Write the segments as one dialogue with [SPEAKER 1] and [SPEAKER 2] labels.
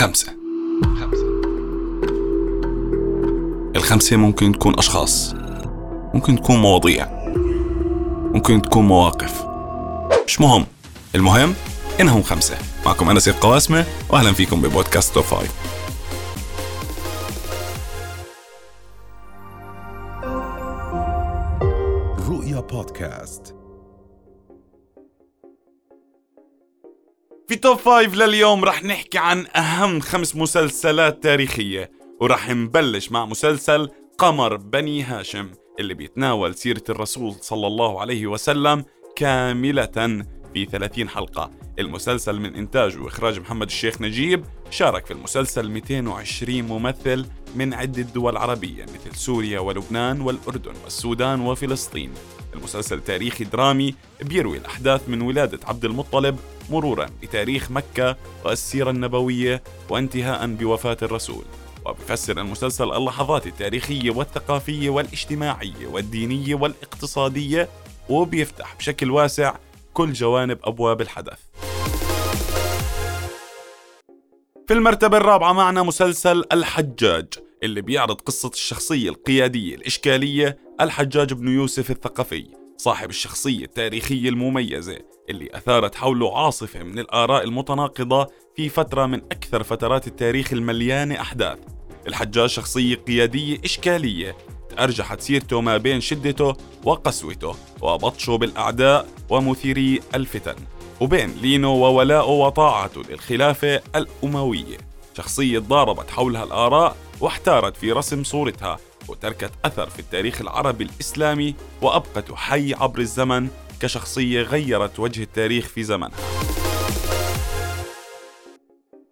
[SPEAKER 1] خمسة. الخمسة ممكن تكون أشخاص ممكن تكون مواضيع ممكن تكون مواقف. مش مهم. المهم إنهم خمسة. معكم أنا سيد قواسمة وأهلا فيكم ببودكاست توب فايف.
[SPEAKER 2] رؤيا بودكاست.
[SPEAKER 1] في توب فايف لليوم رح نحكي عن أهم خمس مسلسلات تاريخية ورح نبلش مع مسلسل قمر بني هاشم اللي بيتناول سيرة الرسول صلى الله عليه وسلم كاملة في 30 حلقة. المسلسل من إنتاج وإخراج محمد الشيخ نجيب شارك في المسلسل 220 ممثل من عدة دول عربية مثل سوريا ولبنان والأردن والسودان وفلسطين. المسلسل تاريخي درامي بيروي الأحداث من ولادة عبد المطلب مرورا بتاريخ مكة والسيرة النبوية وانتهاء بوفاة الرسول. وبفسر المسلسل اللحظات التاريخية والثقافية والاجتماعية والدينية والاقتصادية وبيفتح بشكل واسع كل جوانب أبواب الحدث. في المرتبة الرابعة معنا مسلسل الحجاج. اللي بيعرض قصة الشخصية القيادية الإشكالية الحجاج بن يوسف الثقفي صاحب الشخصية التاريخية المميزة اللي أثارت حوله عاصفة من الآراء المتناقضة في فترة من أكثر فترات التاريخ المليانة أحداث. الحجاج شخصية قيادية إشكالية أرجحت سيرته ما بين شدته وقسوته وبطشه بالأعداء ومثيري الفتن وبين لينه وولائه وطاعته للخلافة الأموية. شخصية ضاربت حولها الآراء واحتارت في رسم صورتها وتركت أثر في التاريخ العربي الإسلامي وأبقته حي عبر الزمن كشخصية غيرت وجه التاريخ في زمنها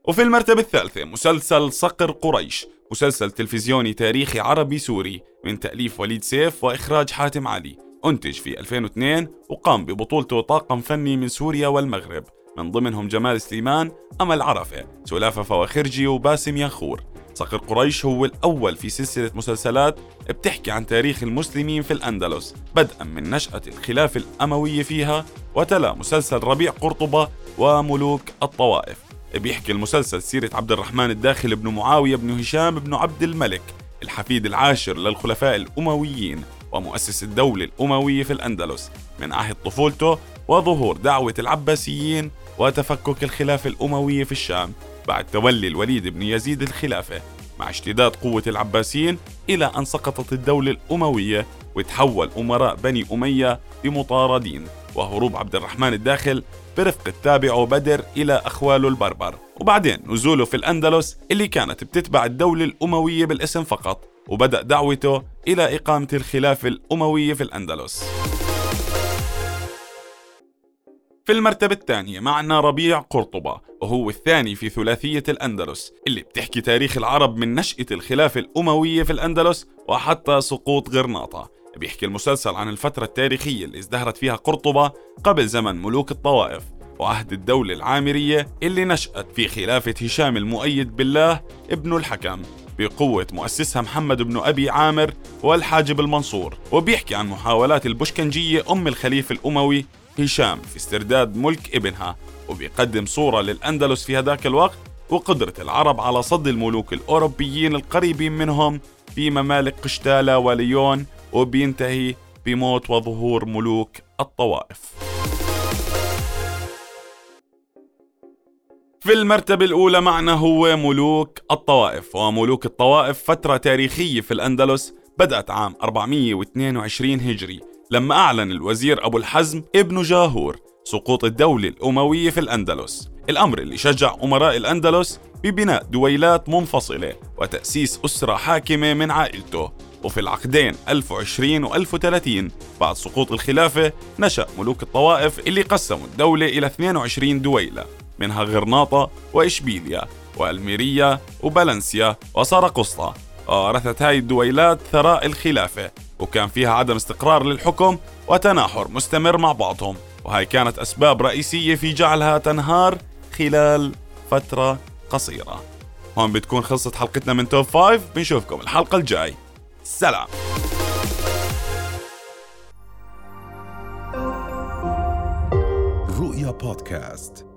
[SPEAKER 1] وفي المرتبة الثالثة مسلسل صقر قريش مسلسل تلفزيوني تاريخي عربي سوري من تأليف وليد سيف وإخراج حاتم علي أنتج في 2002 وقام ببطولته طاقم فني من سوريا والمغرب. من ضمنهم جمال سليمان أمل عرفة سلافة فواخرجي وباسم ياخور. صقر قريش هو الأول في سلسلة مسلسلات بتحكي عن تاريخ المسلمين في الأندلس بدءا من نشأة الخلافة الأموية فيها وتلا مسلسل ربيع قرطبة وملوك الطوائف. بيحكي المسلسل سيرة عبد الرحمن الداخل بن معاوية بن هشام بن عبد الملك الحفيد العاشر للخلفاء الأمويين ومؤسس الدولة الأموية في الأندلس. من عهد طفولته وظهور دعوة العباسيين وتفكك الخلافة الأموية في الشام. بعد تولي الوليد بن يزيد الخلافة مع اشتداد قوة العباسيين إلى أن سقطت الدولة الأموية وتحول أمراء بني أمية بمطاردين. وهروب عبد الرحمن الداخل برفقة تابعه بدر إلى أخواله البربر. وبعدين نزوله في الأندلس اللي كانت بتتبع الدولة الأموية بالاسم فقط. وبدأ دعوته إلى إقامة الخلافة الأموية في الأندلس. في المرتبة الثانية معنا ربيع قرطبة وهو الثاني في ثلاثية الأندلس اللي بتحكي تاريخ العرب من نشأة الخلافة الأموية في الأندلس وحتى سقوط غرناطة. بيحكي المسلسل عن الفترة التاريخية اللي ازدهرت فيها قرطبة قبل زمن ملوك الطوائف وعهد الدولة العامرية اللي نشأت في خلافة هشام المؤيد بالله ابن الحكم بقوة مؤسسها محمد بن أبي عامر والحاجب المنصور. وبيحكي عن محاولات البشكنجية أم الخليفة الأموي هشام في استرداد ملك ابنها وبيقدم صورة للأندلس في هذاك الوقت وقدرة العرب على صد الملوك الأوروبيين القريبين منهم في ممالك قشتالة وليون وبينتهي بموت وظهور ملوك الطوائف. في المرتبة الأولى معنا هو ملوك الطوائف وملوك الطوائف فترة تاريخية في الأندلس بدأت عام 422 هجري. لما أعلن الوزير أبو الحزم ابن جاهور سقوط الدولة الأموية في الأندلس. الأمر اللي شجع أمراء الأندلس ببناء دويلات منفصلة وتأسيس أسرة حاكمة من عائلته. وفي العقدين 1020 و 1030 بعد سقوط الخلافة نشأ ملوك الطوائف اللي قسموا الدولة إلى 22 دويلة منها غرناطة وإشبيليا وألميريا وبالنسيا وسارقسطة وورثت هاي الدويلات ثراء الخلافة. وكان فيها عدم استقرار للحكم وتناحر مستمر مع بعضهم. وهي كانت أسباب رئيسية في جعلها تنهار خلال فترة قصيرة. هون بتكون خلصت حلقتنا من top five بنشوفكم الحلقة الجاي. سلام.
[SPEAKER 2] رؤيا بودكاست.